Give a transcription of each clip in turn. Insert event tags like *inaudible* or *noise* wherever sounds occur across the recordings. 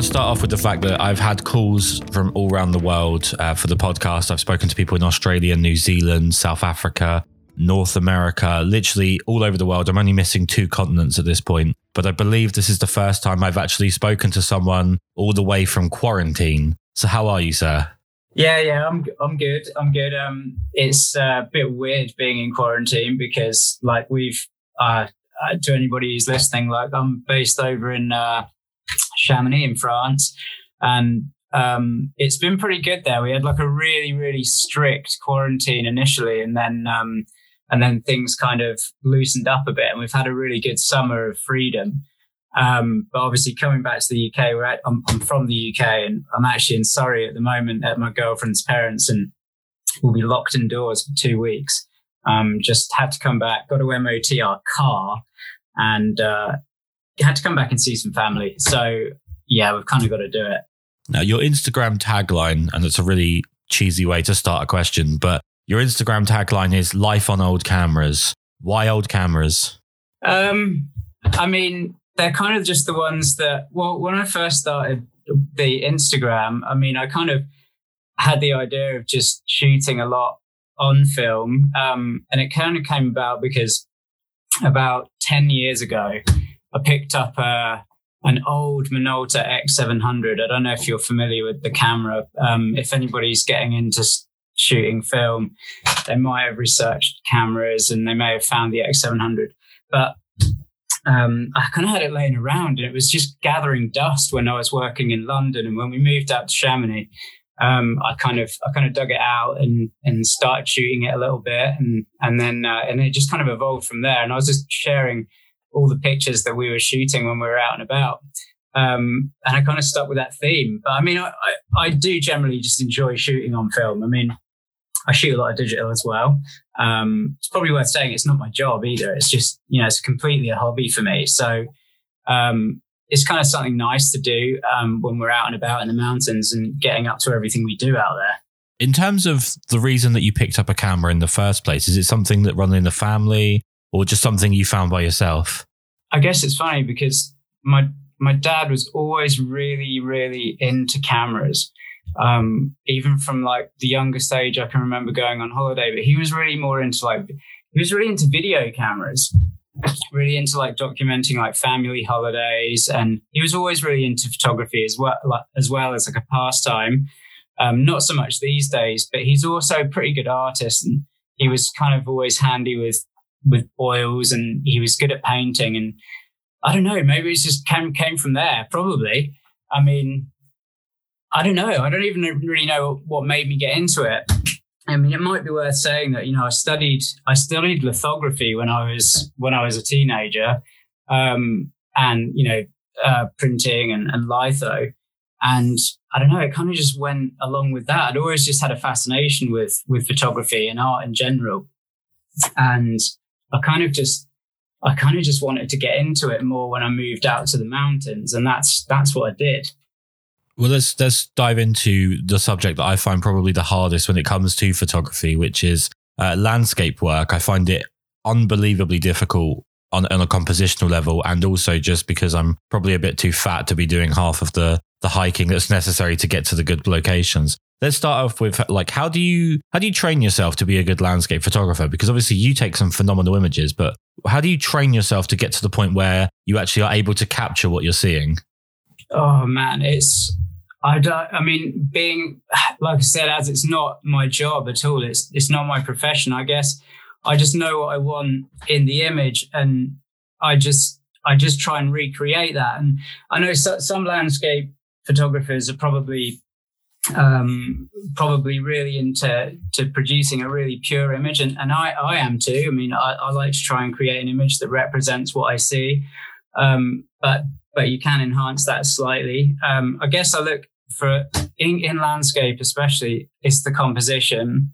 got to start off with the fact that I've had calls from all around the world uh, for the podcast. I've spoken to people in Australia, New Zealand, South Africa, North America, literally all over the world. I'm only missing two continents at this point, but I believe this is the first time I've actually spoken to someone all the way from quarantine. So, how are you, sir? Yeah, yeah, I'm I'm good. I'm good. Um, it's uh, a bit weird being in quarantine because, like, we've uh, uh to anybody who's listening, like, I'm based over in uh, Chamonix in France. And um, it's been pretty good there. We had like a really, really strict quarantine initially, and then um, and then things kind of loosened up a bit, and we've had a really good summer of freedom. Um, but obviously, coming back to the UK, at, I'm, I'm, from the UK, and I'm actually in Surrey at the moment at my girlfriend's parents, and we'll be locked indoors for two weeks. Um, just had to come back, got to MOT our car, and uh, had to come back and see some family. So yeah, we've kind of got to do it. Now, your Instagram tagline, and it's a really cheesy way to start a question, but your Instagram tagline is "Life on old cameras." Why old cameras? Um, I mean, they're kind of just the ones that. Well, when I first started the Instagram, I mean, I kind of had the idea of just shooting a lot on film, um, and it kind of came about because about ten years ago, I picked up a, an old Minolta X700. I don't know if you're familiar with the camera. Um, if anybody's getting into shooting film, they might have researched cameras and they may have found the X700. But um, I kind of had it laying around and it was just gathering dust when I was working in London. And when we moved out to Chamonix, um, I kind of I kind of dug it out and and started shooting it a little bit, and and then uh, and it just kind of evolved from there. And I was just sharing all the pictures that we were shooting when we were out and about. Um, and I kind of stuck with that theme. But I mean, I, I, I, do generally just enjoy shooting on film. I mean, I shoot a lot of digital as well. Um, it's probably worth saying it's not my job either. It's just, you know, it's completely a hobby for me. So um, it's kind of something nice to do um, when we're out and about in the mountains and getting up to everything we do out there. In terms of the reason that you picked up a camera in the first place, is it something that run in the family? or just something you found by yourself? I guess it's funny because my my dad was always really really into cameras. Um, even from like the youngest age, I can remember going on holiday, but he was really more into like he was really into video cameras, really into like documenting like family holidays, and he was always really into photography as well, like, as well as like a pastime. Um, not so much these days, but he's also a pretty good artist, and he was kind of always handy with with oils and he was good at painting and I don't know, maybe it just came came from there. Probably. I mean, I don't know. I don't even really know what made me get into it. I mean, it might be worth saying that you know I studied I studied lithography when I was when I was a teenager, um, and you know uh, printing and, and litho, and I don't know. It kind of just went along with that. I'd always just had a fascination with with photography and art in general, and I kind of just I kind of just wanted to get into it more when I moved out to the mountains, and that's that's what I did. Well, let's let's dive into the subject that I find probably the hardest when it comes to photography, which is uh, landscape work. I find it unbelievably difficult on, on a compositional level, and also just because I'm probably a bit too fat to be doing half of the the hiking that's necessary to get to the good locations. Let's start off with like how do you how do you train yourself to be a good landscape photographer? Because obviously you take some phenomenal images, but how do you train yourself to get to the point where you actually are able to capture what you're seeing? Oh man, it's I don't, I mean, being like I said, as it's not my job at all. It's it's not my profession. I guess I just know what I want in the image, and I just I just try and recreate that. And I know so, some landscape photographers are probably um, probably really into to producing a really pure image, and, and I, I am too. I mean, I, I like to try and create an image that represents what I see, um, but but you can enhance that slightly. Um, I guess I look for in, in landscape, especially, it's the composition.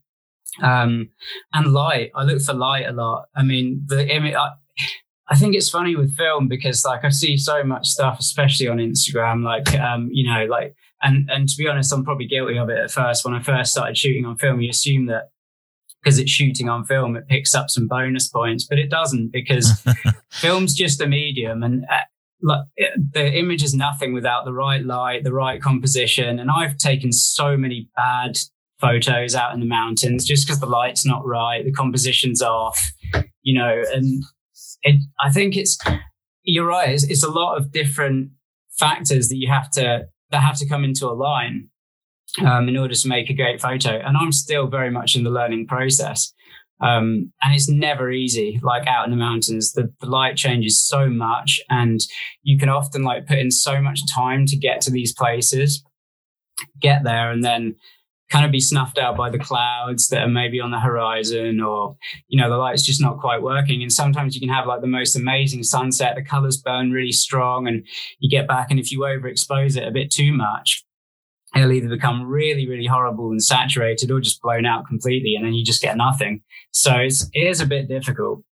Um, and light, I look for light a lot. I mean, the image. I, I think it's funny with film because like I see so much stuff, especially on Instagram, like um, you know, like and and to be honest, I'm probably guilty of it at first. When I first started shooting on film, you assume that because it's shooting on film, it picks up some bonus points, but it doesn't because *laughs* film's just a medium and uh, like the image is nothing without the right light, the right composition. And I've taken so many bad photos out in the mountains just because the light's not right, the composition's off, you know, and it, I think it's, you're right. It's, it's a lot of different factors that you have to, that have to come into a line um, in order to make a great photo. And I'm still very much in the learning process. Um, and it's never easy, like out in the mountains. The, the light changes so much, and you can often like put in so much time to get to these places, get there, and then kind of be snuffed out by the clouds that are maybe on the horizon or you know the light's just not quite working and sometimes you can have like the most amazing sunset the colors burn really strong and you get back and if you overexpose it a bit too much it'll either become really, really horrible and saturated or just blown out completely. And then you just get nothing. So it's, it is a bit difficult.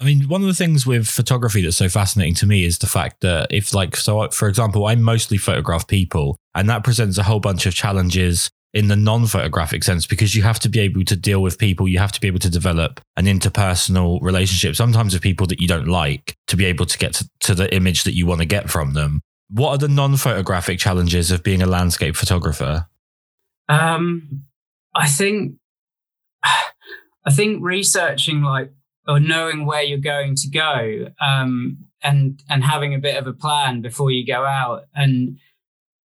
I mean, one of the things with photography that's so fascinating to me is the fact that if, like, so for example, I mostly photograph people, and that presents a whole bunch of challenges in the non photographic sense because you have to be able to deal with people. You have to be able to develop an interpersonal relationship, sometimes with people that you don't like, to be able to get to, to the image that you want to get from them. What are the non-photographic challenges of being a landscape photographer? Um, I think, *sighs* I think researching like or knowing where you're going to go, um, and and having a bit of a plan before you go out, and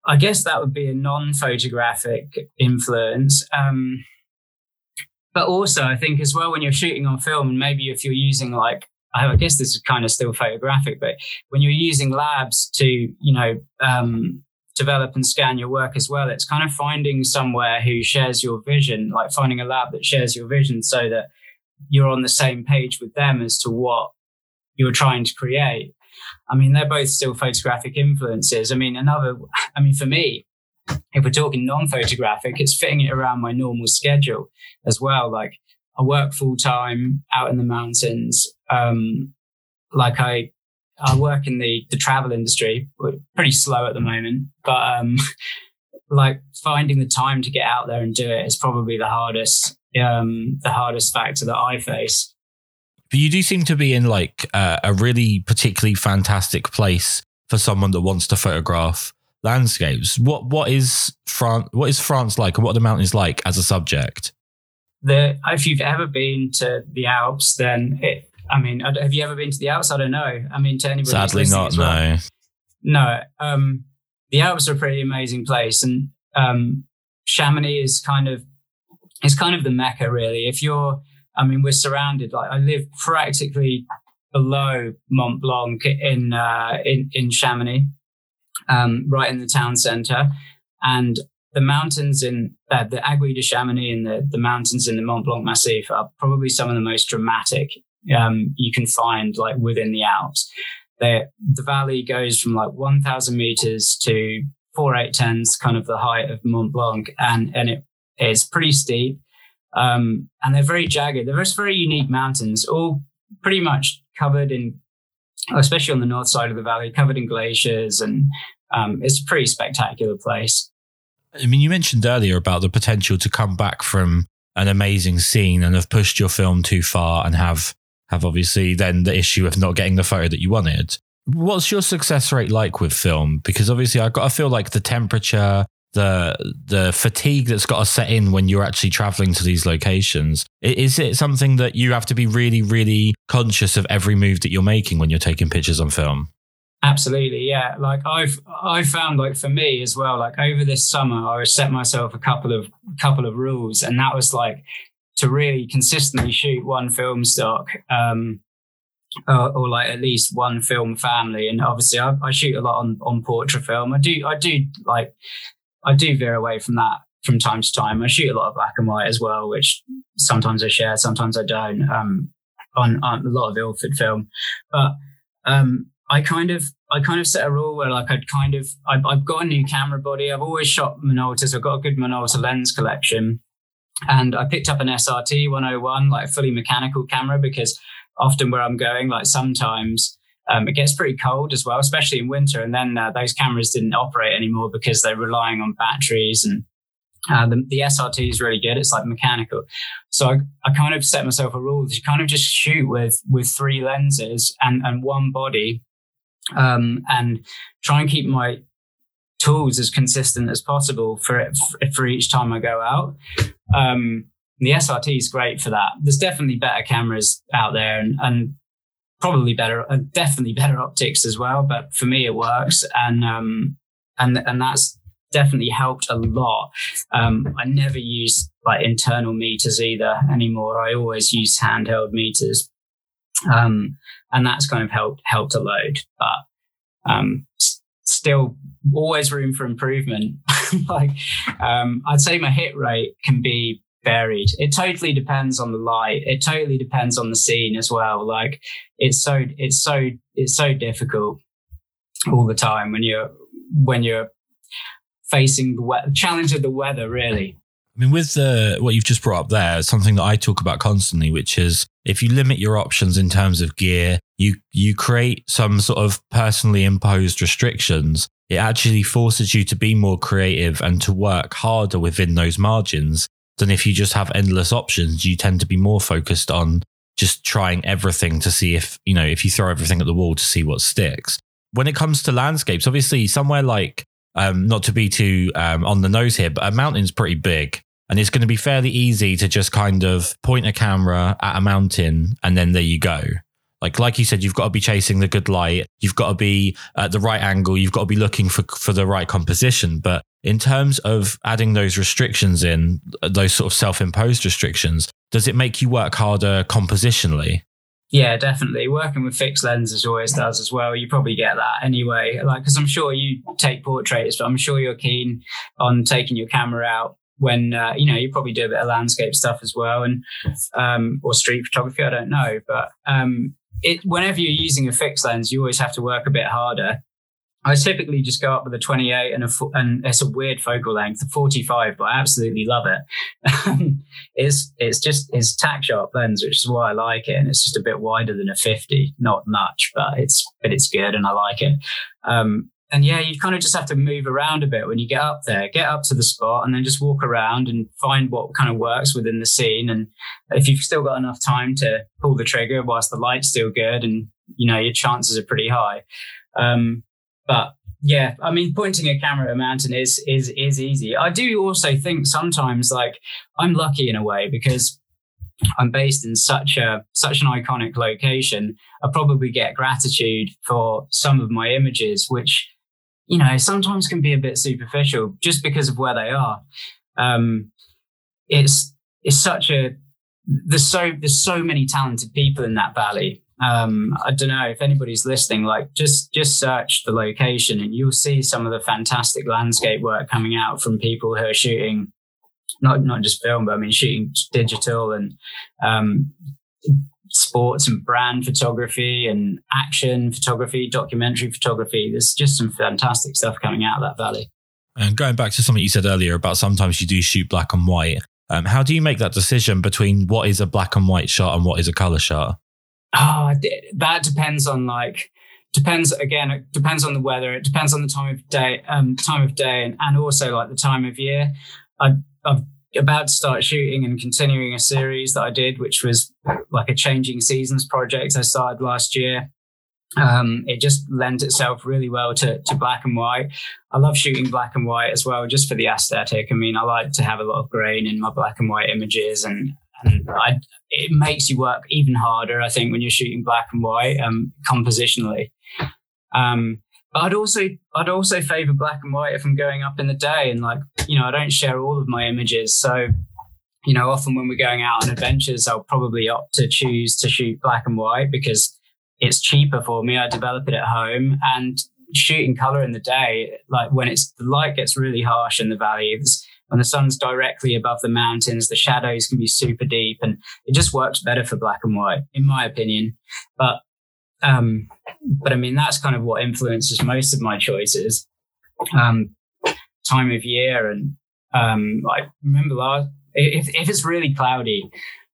I guess that would be a non-photographic influence. Um, but also, I think as well when you're shooting on film, maybe if you're using like I guess this is kind of still photographic, but when you're using labs to, you know, um, develop and scan your work as well, it's kind of finding somewhere who shares your vision, like finding a lab that shares your vision so that you're on the same page with them as to what you're trying to create. I mean, they're both still photographic influences. I mean, another, I mean, for me, if we're talking non photographic, it's fitting it around my normal schedule as well. Like, I work full time out in the mountains. Um, like I, I work in the the travel industry. Pretty slow at the moment, but um, *laughs* like finding the time to get out there and do it is probably the hardest um, the hardest factor that I face. But you do seem to be in like uh, a really particularly fantastic place for someone that wants to photograph landscapes. What what is France? What is France like, and what are the mountains like as a subject? The if you've ever been to the Alps, then it, I mean, have you ever been to the Alps? I don't know. I mean, to anybody, sadly not. Well, no, no. Um, the Alps are a pretty amazing place, and um, Chamonix is kind of it's kind of the mecca, really. If you're, I mean, we're surrounded. Like I live practically below Mont Blanc in uh, in in Chamonix, um, right in the town centre, and the mountains in uh, the Aiguille de Chamonix and the, the mountains in the Mont Blanc Massif are probably some of the most dramatic um, you can find like within the Alps. The, the valley goes from like 1,000 meters to four eight tens, kind of the height of Mont Blanc, and and it is pretty steep. Um, and they're very jagged. They're just very unique mountains, all pretty much covered in, especially on the north side of the valley, covered in glaciers, and um, it's a pretty spectacular place. I mean, you mentioned earlier about the potential to come back from an amazing scene and have pushed your film too far and have have obviously then the issue of not getting the photo that you wanted. What's your success rate like with film? Because obviously I've got to feel like the temperature, the the fatigue that's got to set in when you're actually traveling to these locations. Is it something that you have to be really, really conscious of every move that you're making when you're taking pictures on film? Absolutely, yeah. Like I've I found like for me as well, like over this summer, I set myself a couple of couple of rules, and that was like to really consistently shoot one film stock, um, or, or like at least one film family. And obviously, I, I shoot a lot on on portrait film. I do I do like I do veer away from that from time to time. I shoot a lot of black and white as well, which sometimes I share, sometimes I don't. Um, on, on a lot of Ilford film, but um, I kind of I kind of set a rule where like I'd kind of I, have got a new camera body. I've always shot Minoltas. I've got a good Minolta lens collection, And I picked up an SRT 101, like a fully mechanical camera, because often where I'm going, like sometimes um, it gets pretty cold as well, especially in winter. And then uh, those cameras didn't operate anymore because they're relying on batteries and uh, the, the, SRT is really good. It's like mechanical. So I, I kind of set myself a rule to kind of just shoot with with three lenses and, and one body um, and try and keep my tools as consistent as possible for it, for each time I go out. Um, the SRT is great for that. There's definitely better cameras out there and, and probably better, uh, definitely *laughs* better optics as well. But for me, it works, and um, and and that's definitely helped a lot. Um, I never use like internal meters either anymore. I always use handheld meters, um, and that's kind of helped helped a load. But um, s- still, always room for improvement. *laughs* like um, I'd say my hit rate can be varied. It totally depends on the light. It totally depends on the scene as well. Like it's so it's so it's so difficult all the time when you're when you're facing the we- challenge of the weather really. I mean, with the, what you've just brought up there, something that I talk about constantly, which is if you limit your options in terms of gear, you you create some sort of personally imposed restrictions. It actually forces you to be more creative and to work harder within those margins than if you just have endless options. You tend to be more focused on just trying everything to see if, you know, if you throw everything at the wall to see what sticks. When it comes to landscapes, obviously, somewhere like, um, not to be too um, on the nose here, but a mountain's pretty big. And it's going to be fairly easy to just kind of point a camera at a mountain and then there you go. Like like you said, you've got to be chasing the good light. You've got to be at the right angle. You've got to be looking for for the right composition. But in terms of adding those restrictions in, those sort of self-imposed restrictions, does it make you work harder compositionally? Yeah, definitely. Working with fixed lenses always does as well. You probably get that anyway. Like, because I'm sure you take portraits, but I'm sure you're keen on taking your camera out when uh, you know you probably do a bit of landscape stuff as well, and um, or street photography. I don't know, but um, it, whenever you're using a fixed lens, you always have to work a bit harder. I typically just go up with a 28 and a and it's a weird focal length, a 45, but I absolutely love it. *laughs* it's it's just it's tack sharp lens, which is why I like it, and it's just a bit wider than a 50, not much, but it's but it's good and I like it. Um, and yeah, you kind of just have to move around a bit when you get up there, get up to the spot and then just walk around and find what kind of works within the scene. And if you've still got enough time to pull the trigger whilst the light's still good and, you know, your chances are pretty high. Um, but yeah, I mean, pointing a camera at a mountain is, is, is easy. I do also think sometimes like I'm lucky in a way because I'm based in such a such an iconic location, I probably get gratitude for some of my images, which you know, sometimes can be a bit superficial just because of where they are. Um, it's it's such a there's so there's so many talented people in that valley. Um, I don't know if anybody's listening. Like, just just search the location, and you'll see some of the fantastic landscape work coming out from people who are shooting not not just film, but I mean shooting digital and um, sports and brand photography and action photography, documentary photography. There's just some fantastic stuff coming out of that valley. And going back to something you said earlier about sometimes you do shoot black and white. Um, how do you make that decision between what is a black and white shot and what is a color shot? Oh, that depends on like depends again. It depends on the weather. It depends on the time of day, um, time of day, and, and also like the time of year. I, I've about to start shooting and continuing a series that I did, which was like a changing seasons project I started last year. Um, it just lends itself really well to, to black and white. I love shooting black and white as well, just for the aesthetic. I mean, I like to have a lot of grain in my black and white images, and, and I, it makes you work even harder, I think, when you're shooting black and white um, compositionally. Um, I'd also I'd also favor black and white if I'm going up in the day and like you know I don't share all of my images. So you know often when we're going out on adventures I'll probably opt to choose to shoot black and white because it's cheaper for me. I develop it at home and shooting color in the day like when it's the light gets really harsh in the valleys when the sun's directly above the mountains the shadows can be super deep and it just works better for black and white in my opinion. But um, but I mean, that's kind of what influences most of my choices. Um, time of year, and um, I remember last if if it's really cloudy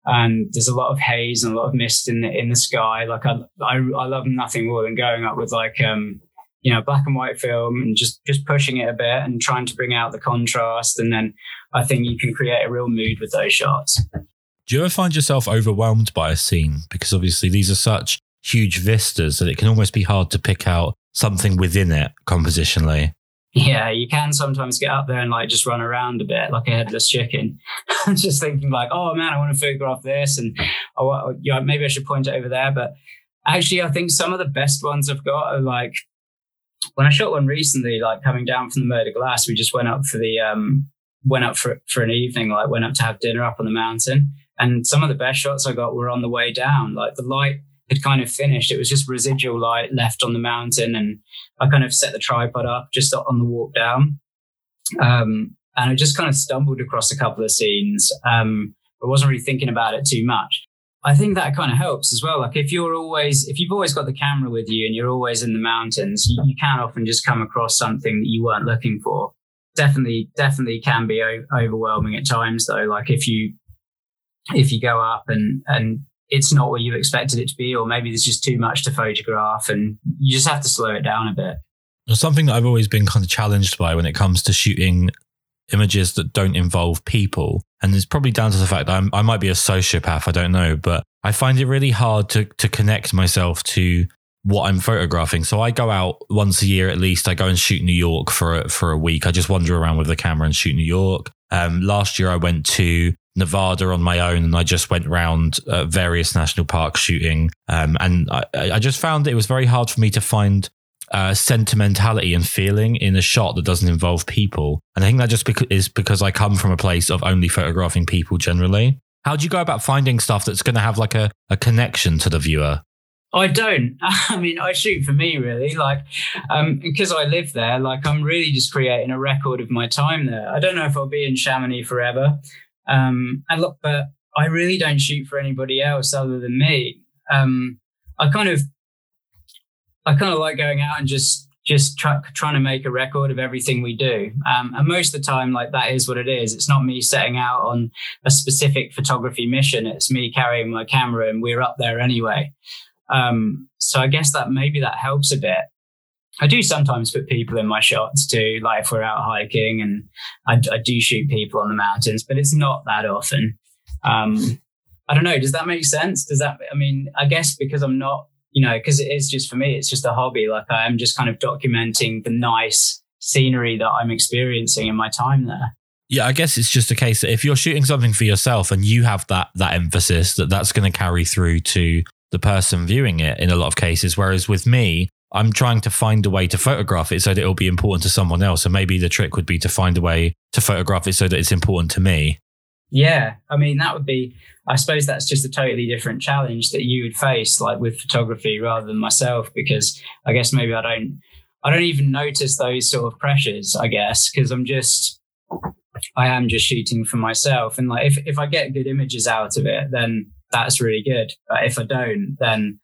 and there's a lot of haze and a lot of mist in the in the sky, like I I, I love nothing more than going up with like um you know black and white film and just just pushing it a bit and trying to bring out the contrast and then I think you can create a real mood with those shots. Do you ever find yourself overwhelmed by a scene? Because obviously these are such huge vistas that it can almost be hard to pick out something within it compositionally. Yeah, you can sometimes get up there and like just run around a bit like a headless chicken, I'm *laughs* just thinking like, oh man, I want to photograph this, and oh, maybe I should point it over there. But actually, I think some of the best ones I've got are like when I shot one recently, like coming down from the Mer de Glace, we just went up for the um, went up for for an evening, like went up to have dinner up on the mountain, and some of the best shots I got were on the way down. Like the light had kind of finished. It was just residual light left on the mountain. And I kind of set the tripod up just on the walk down. Um, and I just kind of stumbled across a couple of scenes. Um, I wasn't really thinking about it too much. I think that kind of helps as well. Like if you're always, if you've always got the camera with you and you're always in the mountains, you, you can often just come across something that you weren't looking for. Definitely, definitely can be o- overwhelming at times though. Like if you, if you go up and, and it's not what you expected it to be, or maybe there's just too much to photograph and you just have to slow it down a bit. Something that I've always been kind of challenged by when it comes to shooting images that don't involve people. And it's probably down to the fact that I'm, i might be a sociopath, I don't know, but I find it really hard to, to connect myself to what I'm photographing. So I go out once a year at least. I go and shoot New York for a, for a week. I just wander around with the camera and shoot New York. Um, last year I went to Nevada on my own, and I just went around uh, various national parks shooting. Um, and I, I, just found it was very hard for me to find uh, sentimentality and feeling in a shot that doesn't involve people. And I think that just bec- is because I come from a place of only photographing people generally. How do you go about finding stuff that's going to have like a, a connection to the viewer? I don't. *laughs* I mean, I shoot for me really, like, um, because I live there. Like, I'm really just creating a record of my time there. I don't know if I'll be in Chamonix forever. Um, and look, but I really don't shoot for anybody else other than me. Um, I kind of, I kind of like going out and just just try, trying to make a record of everything we do. Um, and most of the time, like that is what it is. It's not me setting out on a specific photography mission. It's me carrying my camera and we're up there anyway. Um, so I guess that maybe that helps a bit. I do sometimes put people in my shots too, like if we're out hiking and I, I do shoot people on the mountains, but it's not that often. Um, I don't know. Does that make sense? Does that, I mean, I guess because I'm not, you know, because it is just for me, it's just a hobby. Like I am just kind of documenting the nice scenery that I'm experiencing in my time there. Yeah, I guess it's just a case that if you're shooting something for yourself and you have that that emphasis, that that's going to carry through to the person viewing it in a lot of cases. Whereas with me, I'm trying to find a way to photograph it so that it'll be important to someone else. And maybe the trick would be to find a way to photograph it so that it's important to me. Yeah. I mean, that would be, I suppose that's just a totally different challenge that you would face, like with photography rather than myself, because I guess maybe I don't, I don't even notice those sort of pressures, I guess, because I'm just, I am just shooting for myself. And like, if, if I get good images out of it, then that's really good. But if I don't, then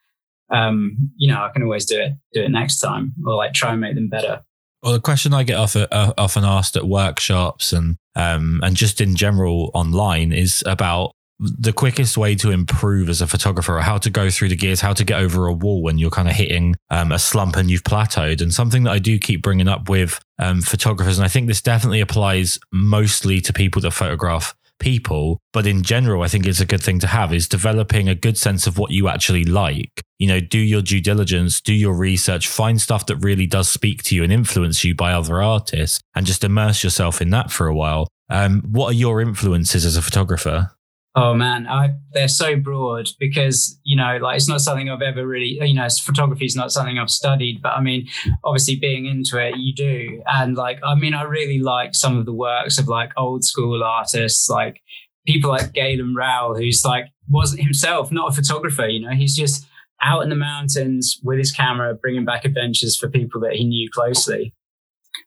um, you know, I can always do it, do it next time, or like try and make them better. Well, the question I get often, uh, often asked at workshops and um, and just in general online is about the quickest way to improve as a photographer, or how to go through the gears, how to get over a wall when you're kind of hitting um, a slump and you've plateaued. And something that I do keep bringing up with um, photographers, and I think this definitely applies mostly to people that photograph people. But in general, I think it's a good thing to have is developing a good sense of what you actually like. You know, do your due diligence, do your research, find stuff that really does speak to you and influence you by other artists, and just immerse yourself in that for a while. Um, what are your influences as a photographer? Oh man, I, they're so broad because you know, like it's not something I've ever really, you know, photography is not something I've studied. But I mean, obviously, being into it, you do. And like, I mean, I really like some of the works of like old school artists, like people like Galen Rowell, who's like wasn't himself not a photographer. You know, he's just out in the mountains with his camera, bringing back adventures for people that he knew closely,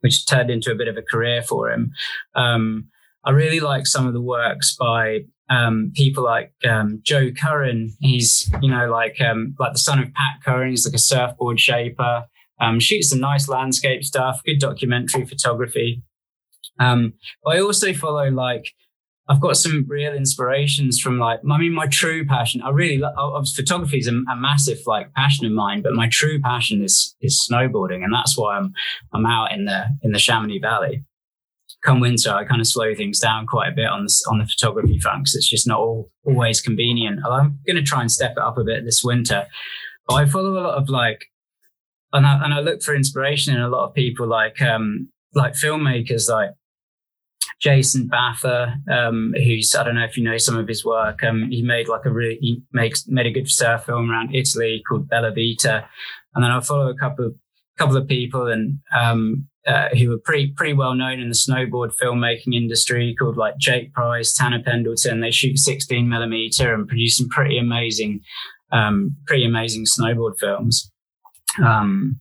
which turned into a bit of a career for him. Um, I really like some of the works by um, people like um, Joe Curran. He's you know like um, like the son of Pat Curran. He's like a surfboard shaper. Um, shoots some nice landscape stuff. Good documentary photography. Um, I also follow like I've got some real inspirations from like, I mean, my true passion. I really, love photography is a, a, massive like passion of mine, but my true passion is is snowboarding, and that's why I'm I'm out in the in the Chamonix Valley. Come winter, I kind of slow things down quite a bit on the on the photography front because it's just not all, always convenient. I'm going to try and step it up a bit this winter. But I follow a lot of like, and I, and I look for inspiration in a lot of people like um like filmmakers like Jason Baffa, um, who's I don't know if you know some of his work. Um, he made like a really he makes made a good surf film around Italy called Bella Vita, and then I follow a couple of couple of people and um, uh, who are pretty pretty well known in the snowboard filmmaking industry called like Jake Price, Tanner Pendleton. They shoot 16 millimeter and produce some pretty amazing, um, pretty amazing snowboard films. Um,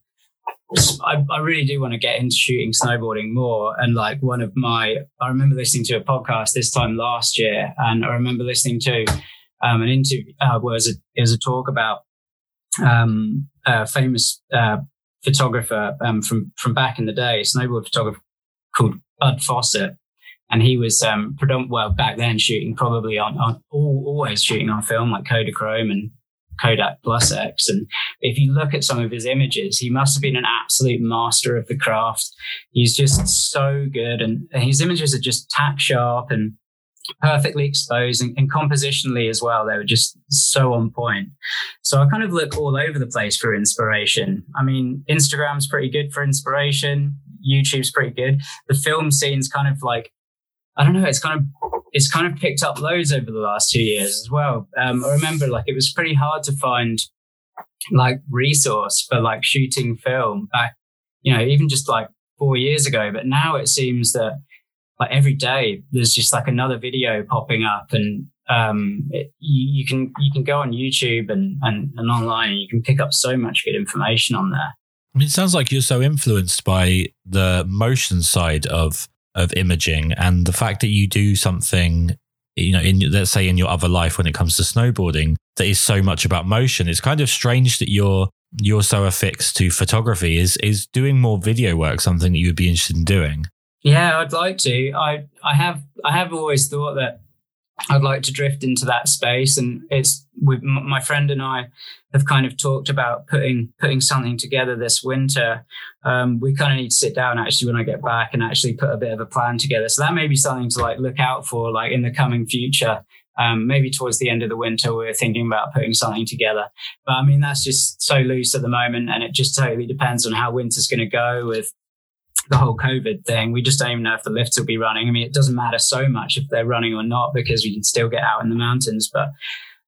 I, I, really do want to get into shooting snowboarding more. And like one of my, I remember listening to a podcast this time last year, and I remember listening to um, an interview. Uh, was a, it was a talk about um, a famous uh, photographer um, from from back in the day, snowboard photographer called Bud Fawcett, and he was um, predominant well back then shooting probably on, on all, always shooting on film like Kodachrome and Kodak Plus X. And if you look at some of his images, he must have been an absolute master of the craft. He's just so good. And his images are just tack sharp and perfectly exposed and, and, compositionally as well. They were just so on point. So I kind of look all over the place for inspiration. I mean, Instagram's pretty good for inspiration. YouTube's pretty good. The film scene's kind of like I don't know. It's kind of it's kind of picked up loads over the last two years as well. Um, I remember like it was pretty hard to find like resource for like shooting film back, you know, even just like four years ago. But now it seems that like every day there's just like another video popping up and um, it, you, you, can you can go on YouTube and, and and online and you can pick up so much good information on there. I mean, it sounds like you're so influenced by the motion side of of imaging and the fact that you do something you know in let's say in your other life when it comes to snowboarding that is so much about motion. It's kind of strange that you're you're so affixed to photography. Is is doing more video work something that you would be interested in doing yeah i'd like to i i have i have always thought that I'd like to drift into that space, and it's with my friend and I have kind of talked about putting putting something together this winter. Um, we kind of need to sit down actually when I get back and actually put a bit of a plan together. So that may be something to like look out for, like in the coming future. Um, maybe towards the end of the winter, we're thinking about putting something together. But I mean, that's just so loose at the moment, and it just totally depends on how winter's going to go with the whole COVID thing. We just don't even know if the lifts will be running. I mean, it doesn't matter so much if they're running or not because we can still get out in the mountains, but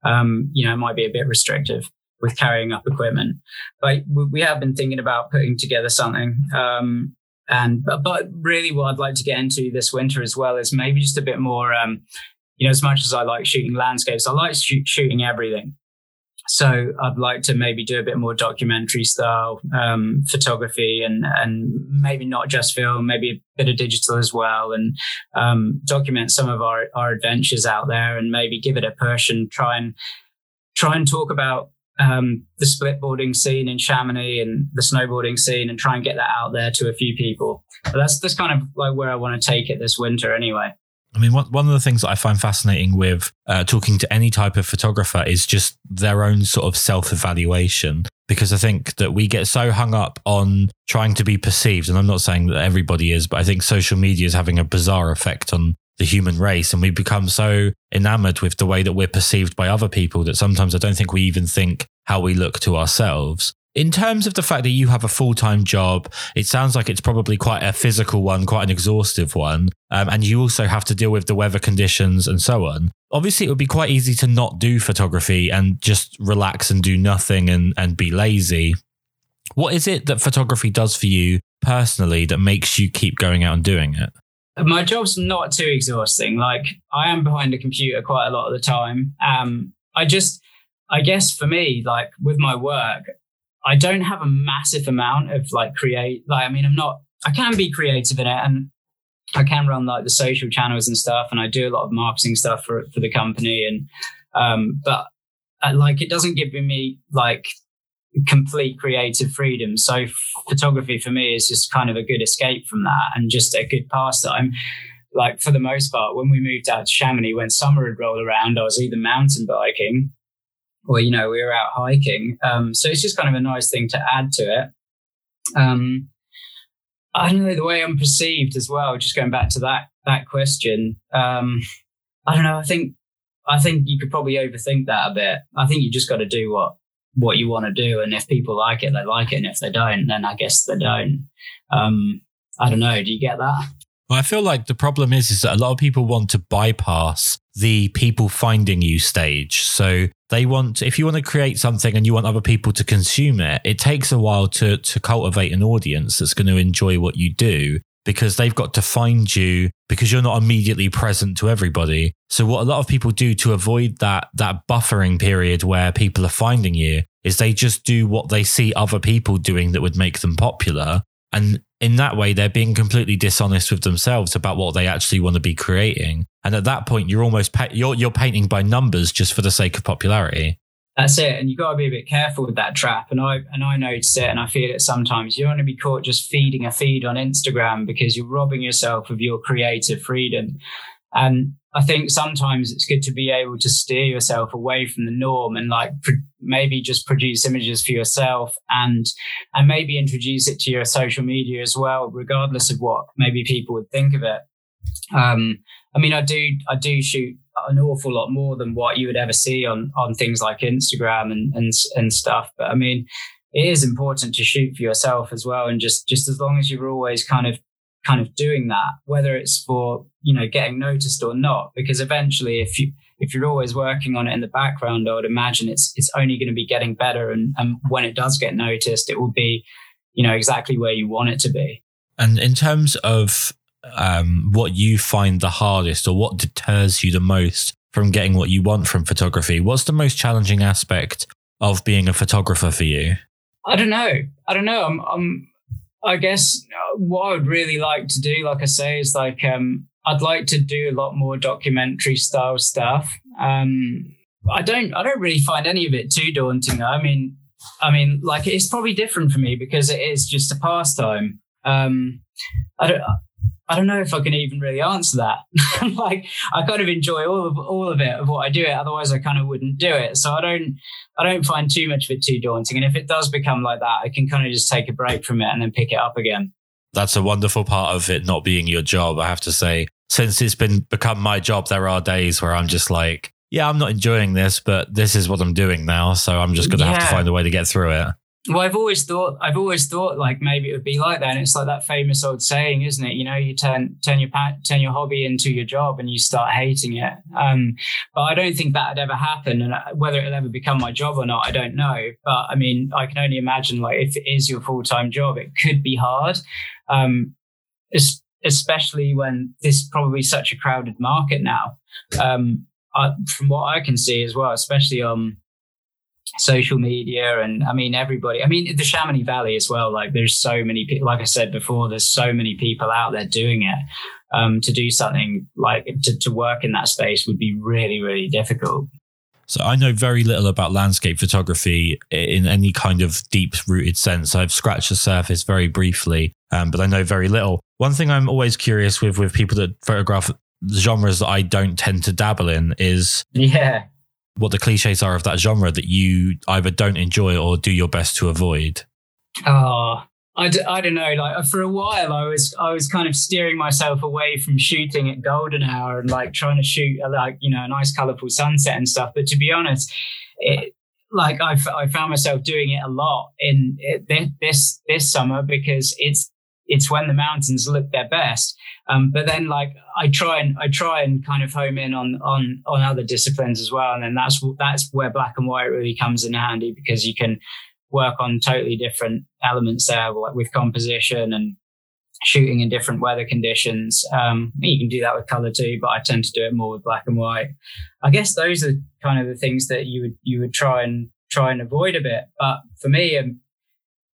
um, you know, it might be a bit restrictive with carrying up equipment. But we have been thinking about putting together something. Um, and but, but, really, what I'd like to get into this winter as well is maybe just a bit more. Um, you know, as much as I like shooting landscapes, I like shoot, shooting everything. So I'd like to maybe do a bit more documentary style um, photography and and maybe not just film, maybe a bit of digital as well, and um, document some of our our adventures out there, and maybe give it a push and try and try and talk about um, the splitboarding scene in Chamonix and the snowboarding scene, and try and get that out there to a few people. But that's that's kind of like where I want to take it this winter, anyway. I mean, one, one of the things that I find fascinating with uh, talking to any type of photographer is just their own sort of self evaluation. Because I think that we get so hung up on trying to be perceived. And I'm not saying that everybody is, but I think social media is having a bizarre effect on the human race. And we become so enamored with the way that we're perceived by other people that sometimes I don't think we even think how we look to ourselves in terms of the fact that you have a full time job, it sounds like it's probably quite a physical one, quite an exhaustive one. Um, and you also have to deal with the weather conditions and so on. Obviously, it would be quite easy to not do photography and just relax and do nothing and, and be lazy. What is it that photography does for you personally that makes you keep going out and doing it? My job's not too exhausting. Like, I am behind a computer quite a lot of the time. Um, I just, I guess for me, like with my work, I don't have a massive amount of like create. Like, I mean, I'm not. I can be creative in it, and I can run like the social channels and stuff, and I do a lot of marketing stuff for for the company. And um, but uh, like, it doesn't give me like complete creative freedom. So photography for me is just kind of a good escape from that, and just a good pastime like for the most part, when we moved out to Chamonix, when summer would roll around, I was either mountain biking or, you know, we were out hiking. Um, so it's just kind of a nice thing to add to it. Um, I don't know the way I'm perceived as well. Just going back to that that question, um, I don't know. I think I think you could probably overthink that a bit. I think you just got to do what what you want to do, and if people like it, they like it, and if they don't, then I guess they don't. Um, I don't know. Do you get that? Well, I feel like the problem is is that a lot of people want to bypass the people finding you stage. So they want if you want to create something and you want other people to consume it, it takes a while to to cultivate an audience that's going to enjoy what you do because they've got to find you because you're not immediately present to everybody. So what a lot of people do to avoid that that buffering period where people are finding you is they just do what they see other people doing that would make them popular and in that way, they're being completely dishonest with themselves about what they actually want to be creating. And at that point, you're almost pa- you're you're painting by numbers just for the sake of popularity. That's it, and you've got to be a bit careful with that trap. And I and I notice it, and I feel it sometimes. You want to be caught just feeding a feed on Instagram because you're robbing yourself of your creative freedom. And I think sometimes it's good to be able to steer yourself away from the norm and like maybe just produce images for yourself and and maybe introduce it to your social media as well, regardless of what maybe people would think of it. Um, I mean, I do I do shoot an awful lot more than what you would ever see on on things like Instagram and and and stuff. But I mean, it is important to shoot for yourself as well, and just just as long as you're always kind of kind of doing that, whether it's for you know getting noticed or not, because eventually, if you if you're always working on it in the background, I would imagine it's it's only going to be getting better, and, and when it does get noticed, it will be you know exactly where you want it to be. And in terms of um, what you find the hardest, or what deters you the most from getting what you want from photography, what's the most challenging aspect of being a photographer for you? I don't know. I don't know. I'm, I'm I guess uh, what I would really like to do, like I say, is like um, I'd like to do a lot more documentary style stuff. Um, I don't I don't really find any of it too daunting. I mean, I mean, like it's probably different for me because it is just a pastime. Um, I don't I don't know if I can even really answer that. *laughs* like I kind of enjoy all of all of it of what I do it. Otherwise, I kind of wouldn't do it. So I don't I don't find too much of it too daunting. And if it does become like that, I can kind of just take a break from it and then pick it up again. That's a wonderful part of it not being your job. I have to say, since it's been become my job, there are days where I'm just like, yeah, I'm not enjoying this, but this is what I'm doing now. So I'm just going to yeah. have to find a way to get through it. Well, I've always thought I've always thought like maybe it would be like that, and it's like that famous old saying, isn't it? You know, you turn turn your turn your hobby into your job, and you start hating it. Um, but I don't think that would ever happen, and uh, whether it'll ever become my job or not, I don't know. But I mean, I can only imagine like if it is your full time job, it could be hard, um, especially when this is probably such a crowded market now. Um, I, from what I can see as well, especially on social media and I mean everybody. I mean the Chamonix Valley as well. Like there's so many people. Like I said before, there's so many people out there doing it. Um, to do something like to, to work in that space would be really really difficult. So I know very little about landscape photography in any kind of deep rooted sense. I've scratched the surface very briefly, um, but I know very little. One thing I'm always curious with with people that photograph genres that I don't tend to dabble in is yeah what the cliches are of that genre that you either don't enjoy or do your best to avoid? Oh, I d- I don't know. Like for a while, I was I was kind of steering myself away from shooting at golden hour and like trying to shoot a, like you know a nice colorful sunset and stuff. But to be honest, it, like I, f- I found myself doing it a lot in it, this this summer because it's it's when the mountains look their best. Um, but then like I try and I try and kind of home in on on on other disciplines as well, and then that's that's where black and white really comes in handy because you can work on totally different elements there, like with composition and shooting in different weather conditions. Um, you can do that with color too, but I tend to do it more with black and white. I guess those are kind of the things that you would you would try and try and avoid a bit. But for me, um,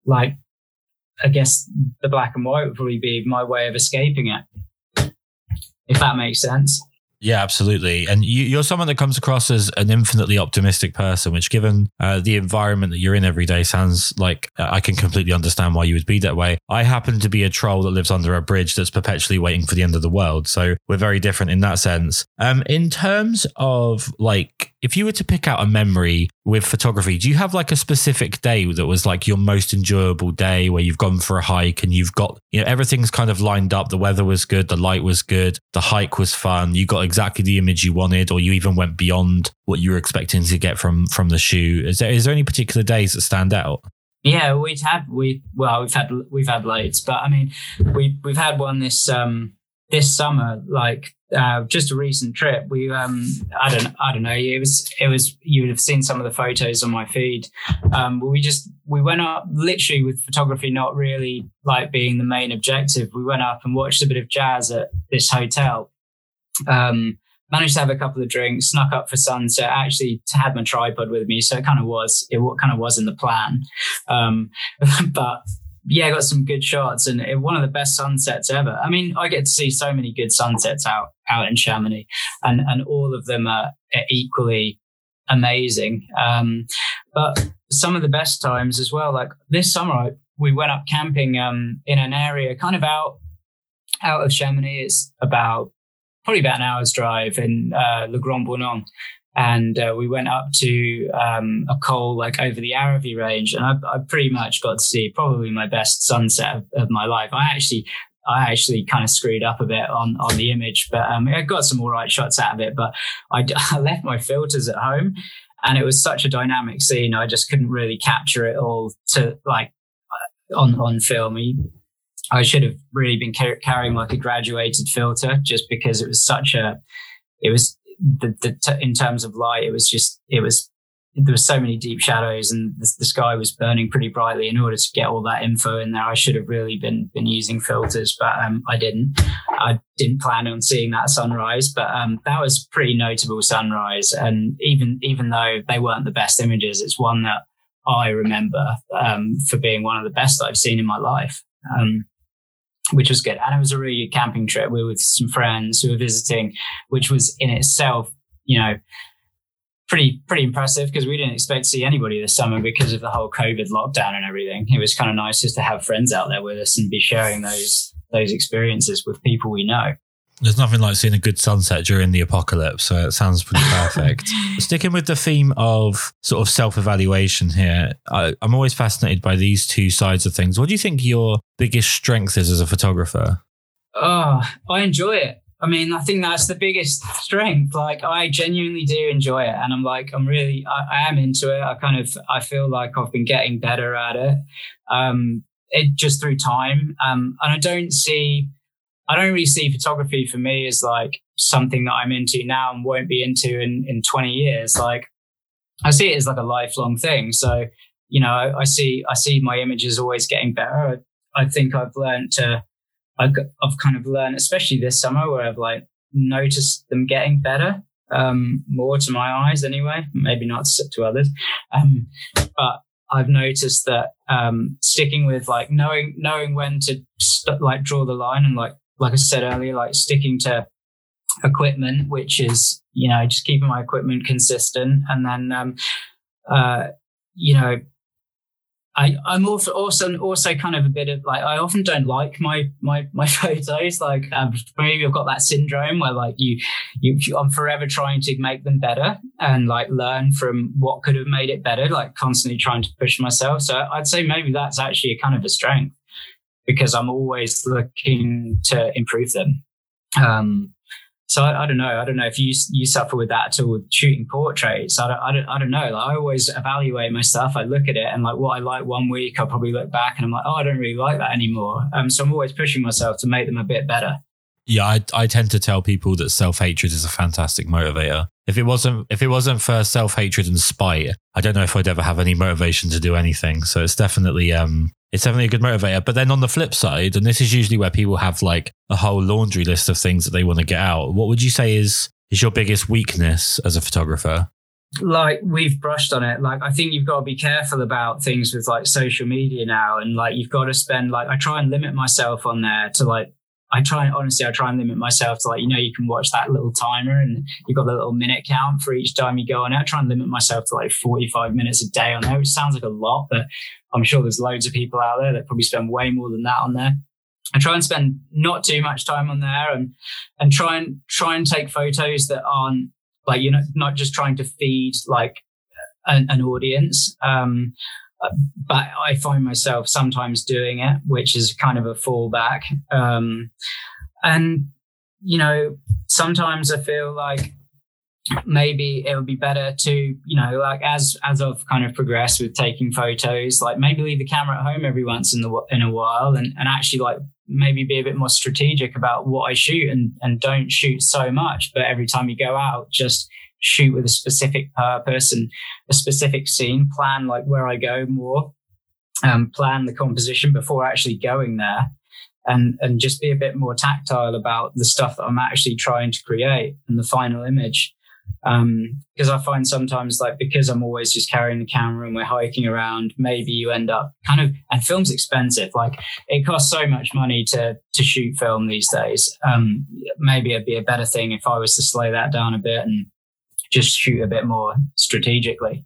like I guess the black and white would probably be my way of escaping it, if that makes sense. Yeah, absolutely. And you, are someone that comes across as an infinitely optimistic person, which, given uh, the environment that you're in every day, sounds like uh, I can completely understand why you would be that way. I happen to be a troll that lives under a bridge that's perpetually waiting for the end of the world. So we're very different in that sense. Um, in terms of like, if you were to pick out a memory with photography, do you have like a specific day that was like your most enjoyable day where you've gone for a hike and you've got, you know, everything's kind of lined up. The weather was good, the light was good, the hike was fun. You got exactly the image you wanted, or you even went beyond what you were expecting to get from from the shoot. Is there is there any particular days that stand out? Yeah, we've had we well we've had we've had loads, but I mean we we've had one this um this summer like uh, just a recent trip. We, um, I don't, I don't know. It was, it was. You would have seen some of the photos on my feed. Um, we just, we went up literally with photography, not really like being the main objective. We went up and watched a bit of jazz at this hotel. Um, managed to have a couple of drinks, snuck up for sunset. Actually, had my tripod with me, so it kind of was, it kind of was in the plan. Um, *laughs* but yeah, got some good shots and it, one of the best sunsets ever. I mean, I get to see so many good sunsets out out in Chamonix, and and all of them are, are equally amazing. Um, but some of the best times as well. Like this summer, I, we went up camping um, in an area kind of out out of Chamonix. It's about probably about an hour's drive in uh, Le Grand Bornand and uh, we went up to um, a col like over the Aravis range, and I, I, pretty much got to see probably my best sunset of, of, my life. I actually, I actually kind of screwed up a bit on on the image, but um, I got some all right shots out of it. But I, *laughs* I left my filters at home, and it was such a dynamic scene. I just couldn't really capture it all to like uh, on on film. I should have really been car- carrying like a graduated filter, just because it was such a it was the, the t- in terms of light, it was just it was there were so many deep shadows and the, the, sky was burning pretty brightly. In order to get all that info in there i should have really been been using filters but um, i didn't. I didn't plan on seeing that sunrise but um, that was pretty notable sunrise. And even even though they weren't the best images it's one that i remember um, for being one of the best i've seen in my life. Um, which was good. And it was a really good camping trip. We were with some friends who were visiting, which was in itself, you know, pretty pretty impressive because we didn't expect to see anybody this summer because of the whole COVID lockdown and everything. It was kind of nice just to have friends out there with us and be sharing those those experiences with people we know. There's nothing like seeing a good sunset during the apocalypse, so it sounds pretty perfect. *laughs* Sticking with the theme of sort of self evaluation here, I, I'm always fascinated by these two sides of things. What do you think your biggest strength is as a photographer? Oh, I enjoy it. I mean, I think that's the biggest strength. Like, I genuinely do enjoy it, and I'm like, I'm really, I, I am into it. I kind of, I feel like I've been getting better at it, um, it just through time. Um, and I don't see I don't really see photography for me as like something that I'm into now and won't be into in, in 20 years. Like I see it as like a lifelong thing. So, you know, I, I see, I see my images always getting better. I, I think I've learned to, I've, I've kind of learned, especially this summer where I've like noticed them getting better, um, more to my eyes anyway, maybe not to others. Um, but I've noticed that um, sticking with like knowing knowing when to st- like draw the line and like like I said earlier, like sticking to equipment, which is, you know, just keeping my equipment consistent. And then, um, uh, you know, I, I'm also, also also kind of a bit of like I often don't like my my *laughs* my photos. Like um, maybe I've got that syndrome where like you, you I'm forever trying to make them better and like learn from what could have made it better. Like constantly trying to push myself. So I'd say maybe that's actually a kind of a strength because I'm always looking to improve them. Um, so I, I, don't know. I don't know if you you suffer with that at all with shooting portraits. I don't, I don't, I don't know. Like I always evaluate my stuff. I look at it and like what I like one week, I'll probably look back and I'm like, oh, I don't really like that anymore. Um, so I'm always pushing myself to make them a bit better. Yeah, I, I tend to tell people that self hatred is a fantastic motivator. If it wasn't if it wasn't for self hatred and spite, I don't know if I'd ever have any motivation to do anything. So it's definitely um it's definitely a good motivator. But then on the flip side, and this is usually where people have like a whole laundry list of things that they want to get out. What would you say is is your biggest weakness as a photographer? Like we've brushed on it. Like I think you've got to be careful about things with like social media now, and like you've got to spend like I try and limit myself on there to like I try honestly, I try and limit myself to like, you know, you can watch that little timer and you've got the little minute count for each time you go on. I try and limit myself to like 45 minutes a day on there, which sounds like a lot, but I'm sure there's loads of people out there that probably spend way more than that on there. I try and spend not too much time on there and and try and try and take photos that aren't like you're not, not just trying to feed like an, an audience. Um, but I find myself sometimes doing it, which is kind of a fallback. Um, and you know, sometimes I feel like maybe it would be better to you know like as as I've kind of progressed with taking photos like maybe leave the camera at home every once in the in a while and and actually like maybe be a bit more strategic about what I shoot and and don't shoot so much but every time you go out just shoot with a specific purpose and a specific scene plan like where I go more um plan the composition before actually going there and and just be a bit more tactile about the stuff that I'm actually trying to create and the final image um, because I find sometimes like because I'm always just carrying the camera and we're hiking around, maybe you end up kind of and film's expensive. Like it costs so much money to to shoot film these days. Um, maybe it'd be a better thing if I was to slow that down a bit and just shoot a bit more strategically.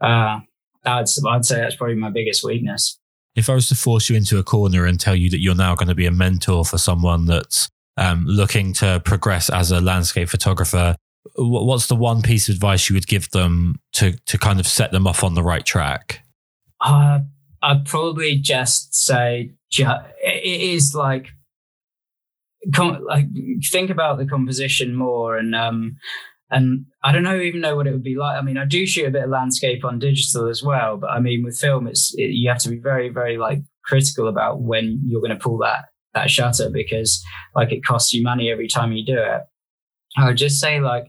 Uh, I'd, I'd say that's probably my biggest weakness. If I was to force you into a corner and tell you that you're now going to be a mentor for someone that's um, looking to progress as a landscape photographer, what's the one piece of advice you would give them to to kind of set them off on the right track? Uh, I'd probably just say it is like like think about the composition more and um and I don't know even know what it would be like. I mean, I do shoot a bit of landscape on digital as well, but I mean, with film, it's it, you have to be very, very like critical about when you're going to pull that that shutter because like it costs you money every time you do it. I would just say like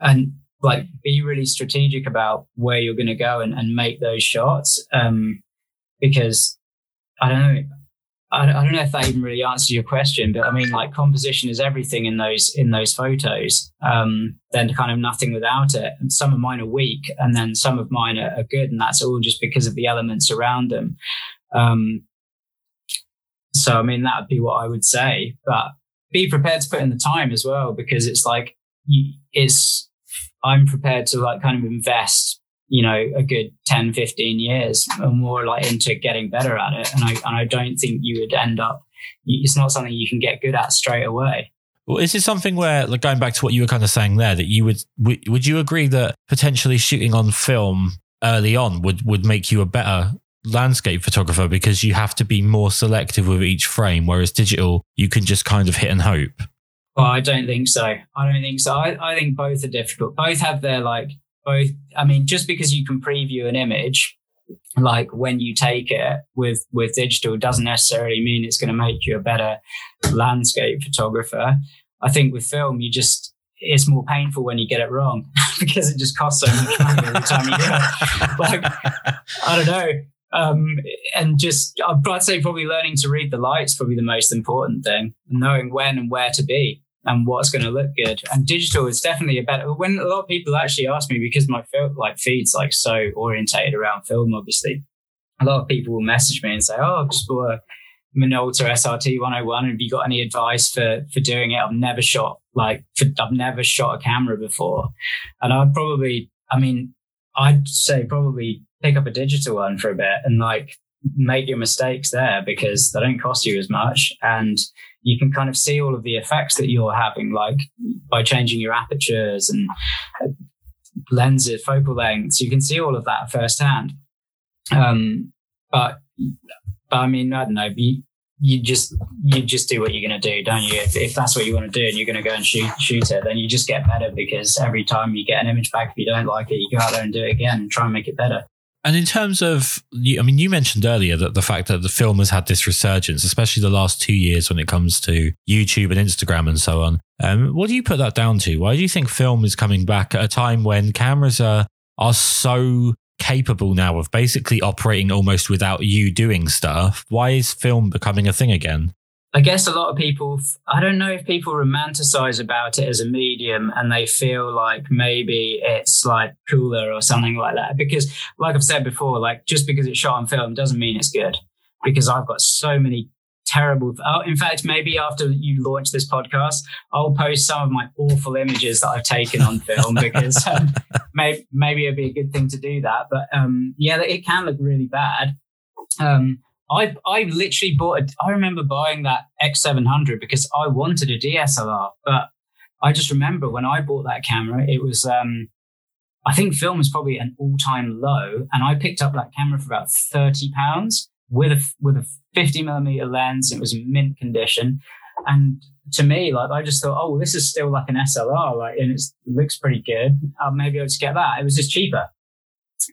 and like be really strategic about where you're going to go and, and make those shots. Um, because I don't know, I, don't know if that even really answers your question, but I mean, like composition is everything in those in those photos. Um, then kind of nothing without it. And some of mine are weak, and then some of mine are, are good, and that's all just because of the elements around them. Um, so I mean, that would be what I would say, but be prepared to put in the time as well, because it's like it's I'm prepared to like kind of invest, you know, a good 10, 15 years or more like into getting better at it. And I, and I don't think you would end up, it's not something you can get good at straight away. Well, is it something where, like, going back to what you were kind of saying there, that you would, would you agree that potentially shooting on film early on would, would make you a better landscape photographer because you have to be more selective with each frame, whereas digital, you can just kind of hit and hope? Well, I don't think so. I don't think so. I, I think both are difficult. Both have their like both. I mean, just because you can preview an image, like when you take it with with digital, doesn't necessarily mean it's going to make you a better landscape photographer. I think with film, you just it's more painful when you get it wrong *laughs* because it just costs so much money every time you do it. Like I don't know. Um, and just I'd say probably learning to read the lights probably the most important thing, knowing when and where to be and what's going to look good. And digital is definitely a better. When a lot of people actually ask me because my film, like feeds like so orientated around film, obviously, a lot of people will message me and say, "Oh, I've just bought a Minolta SRT 101. Have you got any advice for for doing it? I've never shot like for, I've never shot a camera before, and I'd probably, I mean, I'd say probably pick up a digital one for a bit and like make your mistakes there because they don't cost you as much and you can kind of see all of the effects that you're having, like by changing your apertures and uh, lenses, focal lengths. You can see all of that firsthand. Um, but, but I mean, I don't know. You, you just you just do what you're going to do, don't you? If, if that's what you want to do and you're going to go and shoot shoot it, then you just get better because every time you get an image back, if you don't like it, you go out there and do it again and try and make it better. And in terms of, I mean, you mentioned earlier that the fact that the film has had this resurgence, especially the last two years when it comes to YouTube and Instagram and so on. Um, what do you put that down to? Why do you think film is coming back at a time when cameras are are so capable now of basically operating almost without you doing stuff? Why is film becoming a thing again? I guess a lot of people, I don't know if people romanticize about it as a medium and they feel like maybe it's like cooler or something like that. Because, like I've said before, like just because it's shot on film doesn't mean it's good. Because I've got so many terrible. Oh, in fact, maybe after you launch this podcast, I'll post some of my awful images that I've taken on film *laughs* because um, maybe, maybe it'd be a good thing to do that. But um, yeah, it can look really bad. Um, I I literally bought. A, I remember buying that X700 because I wanted a DSLR, but I just remember when I bought that camera, it was. Um, I think film was probably an all-time low, and I picked up that camera for about thirty pounds with a with a 50 millimeter lens. It was mint condition. And to me, like I just thought, oh, well, this is still like an SLR, like, and it looks pretty good. Uh, maybe I'll just get that. It was just cheaper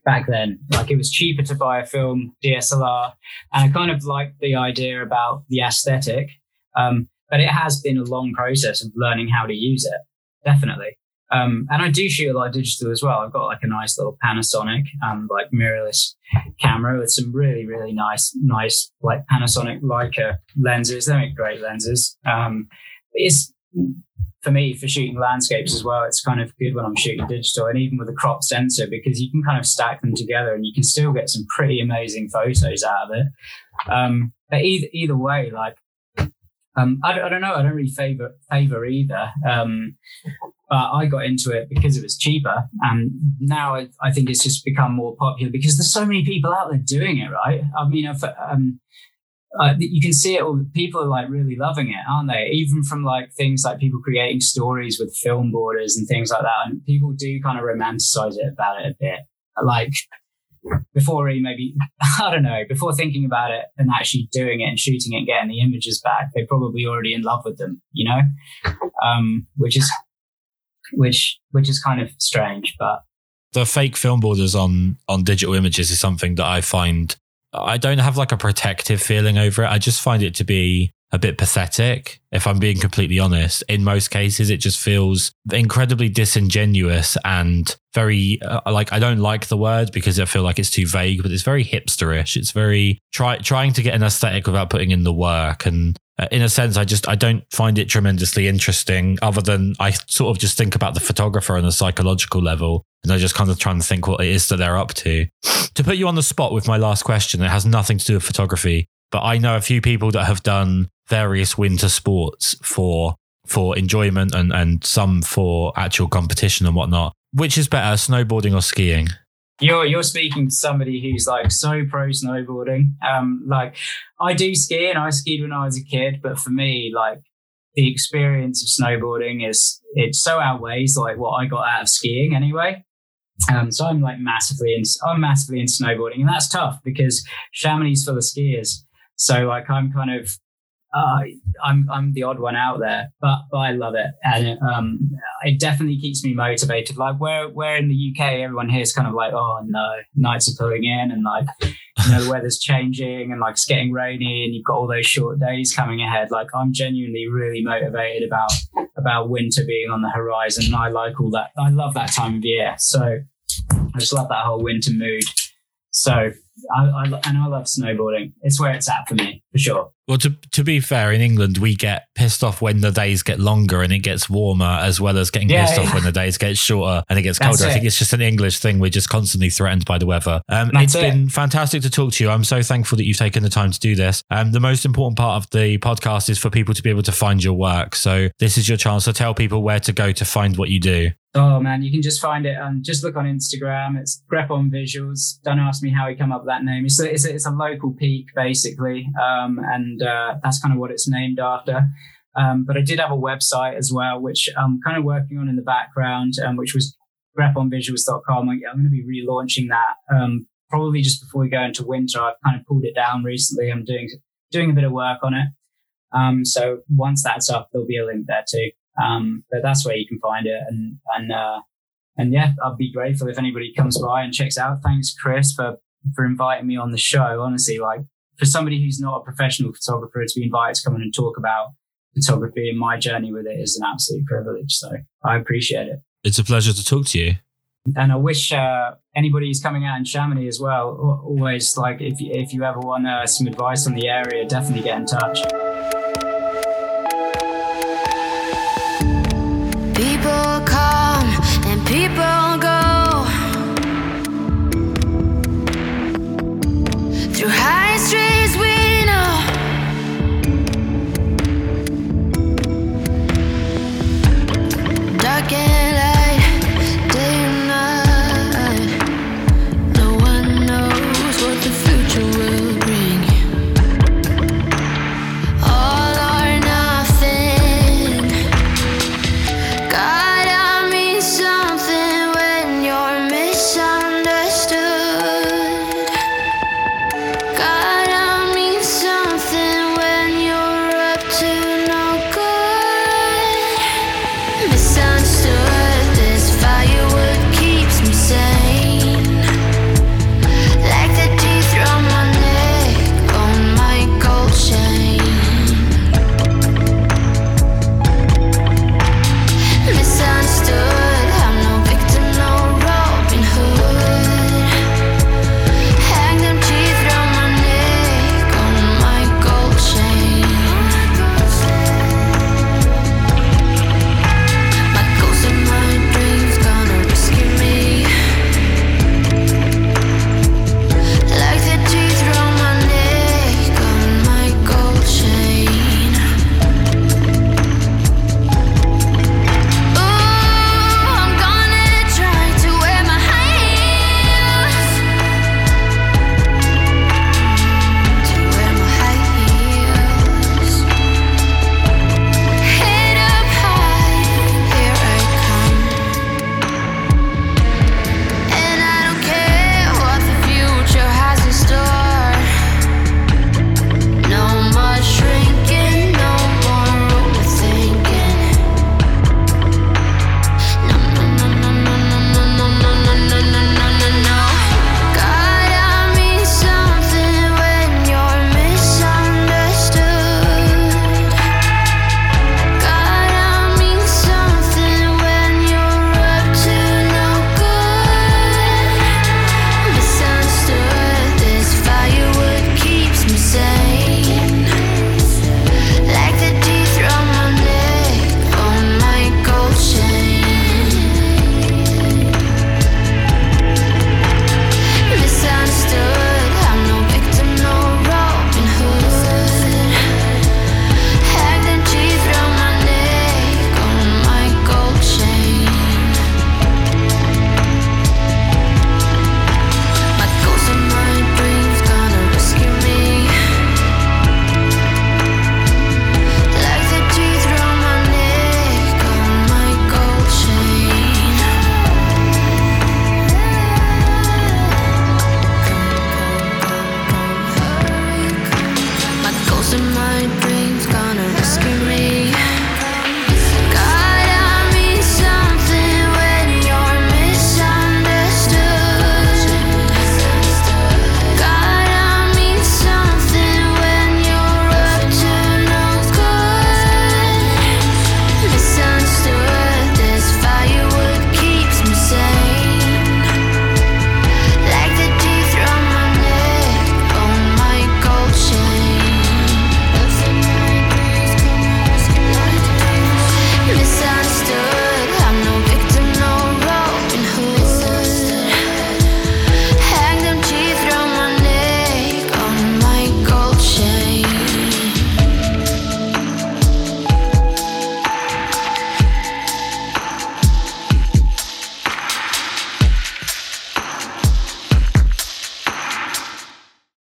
back then. Like it was cheaper to buy a film DSLR, and I kind of liked the idea about the aesthetic. Um, but it has been a long process of learning how to use it. Definitely. Um, and I do shoot a lot of digital as well. I've got like a nice little Panasonic, um, like mirrorless camera with some really, really nice, nice like Panasonic Leica lenses. They make great lenses. Um, it's for me for shooting landscapes as well. It's kind of good when I'm shooting digital and even with a crop sensor because you can kind of stack them together and you can still get some pretty amazing photos out of it. Um, but either either way, like um, I, I, don't know. I don't really favor favor either. Um, but I got into it because it was cheaper, and now I, I, think it's just become more popular because there's so many people out there doing it. Right? I mean, if, um, uh, you can see it. All people are like really loving it, aren't they? Even from like things like people creating stories with film borders and things like that, and people do kind of romanticize it about it a bit. Like before maybe *laughs* I don't know before thinking about it and actually doing it and shooting it and getting the images back, they're probably already in love with them, you know, um, which is which which is kind of strange, but the fake film borders on on digital images is something that I find I don't have like a protective feeling over it. I just find it to be a bit pathetic, if I'm being completely honest. In most cases, it just feels incredibly disingenuous and very uh, like I don't like the word because I feel like it's too vague, but it's very hipsterish. It's very try, trying to get an aesthetic without putting in the work. And uh, in a sense, I just I don't find it tremendously interesting. Other than I sort of just think about the photographer on a psychological level, and I just kind of try and think what it is that they're up to. To put you on the spot with my last question, it has nothing to do with photography but I know a few people that have done various winter sports for for enjoyment and and some for actual competition and whatnot. Which is better, snowboarding or skiing? You're you're speaking to somebody who's like so pro snowboarding. Um, like I do ski and I skied when I was a kid, but for me, like the experience of snowboarding is it so outweighs like what I got out of skiing anyway. Um, so I'm like massively in, I'm massively into snowboarding, and that's tough because Chamonix is full of skiers. So like I'm kind of uh, I'm I'm the odd one out there, but but I love it, and it, um, it definitely keeps me motivated. Like where where in the UK, everyone here is kind of like, oh no, nights are pulling in, and like you know the *laughs* weather's changing, and like it's getting rainy, and you've got all those short days coming ahead. Like I'm genuinely really motivated about about winter being on the horizon. And I like all that. I love that time of year. So I just love that whole winter mood. So I, I, and I love snowboarding. It's where it's at for me, for sure. Well, to, to be fair, in England, we get pissed off when the days get longer and it gets warmer, as well as getting yeah, pissed yeah. off when the days get shorter and it gets colder. It. I think it's just an English thing. We're just constantly threatened by the weather. Um, it's it. been fantastic to talk to you. I'm so thankful that you've taken the time to do this. Um, the most important part of the podcast is for people to be able to find your work. So this is your chance to tell people where to go to find what you do. Oh man, you can just find it and just look on Instagram. It's Grepon Visuals. Don't ask me how he come up with that name. It's a, it's a, it's a local peak basically, um, and uh, that's kind of what it's named after. Um, but I did have a website as well, which I'm kind of working on in the background, um, which was greponvisuals.com. I'm going to be relaunching that um, probably just before we go into winter. I've kind of pulled it down recently. I'm doing doing a bit of work on it. Um, so once that's up, there'll be a link there too. Um, but that's where you can find it. And, and, uh, and yeah, I'd be grateful if anybody comes by and checks out. Thanks, Kris, for, for inviting me on the show. Honestly, like for somebody who's not a professional photographer to be invited to come in and talk about photography and my journey with it is an absolute privilege. So I appreciate it. It's a pleasure to talk to you. And I wish uh, anybody who's coming out in Chamonix as well, always like if you, if you ever want uh, some advice on the area, definitely get in touch.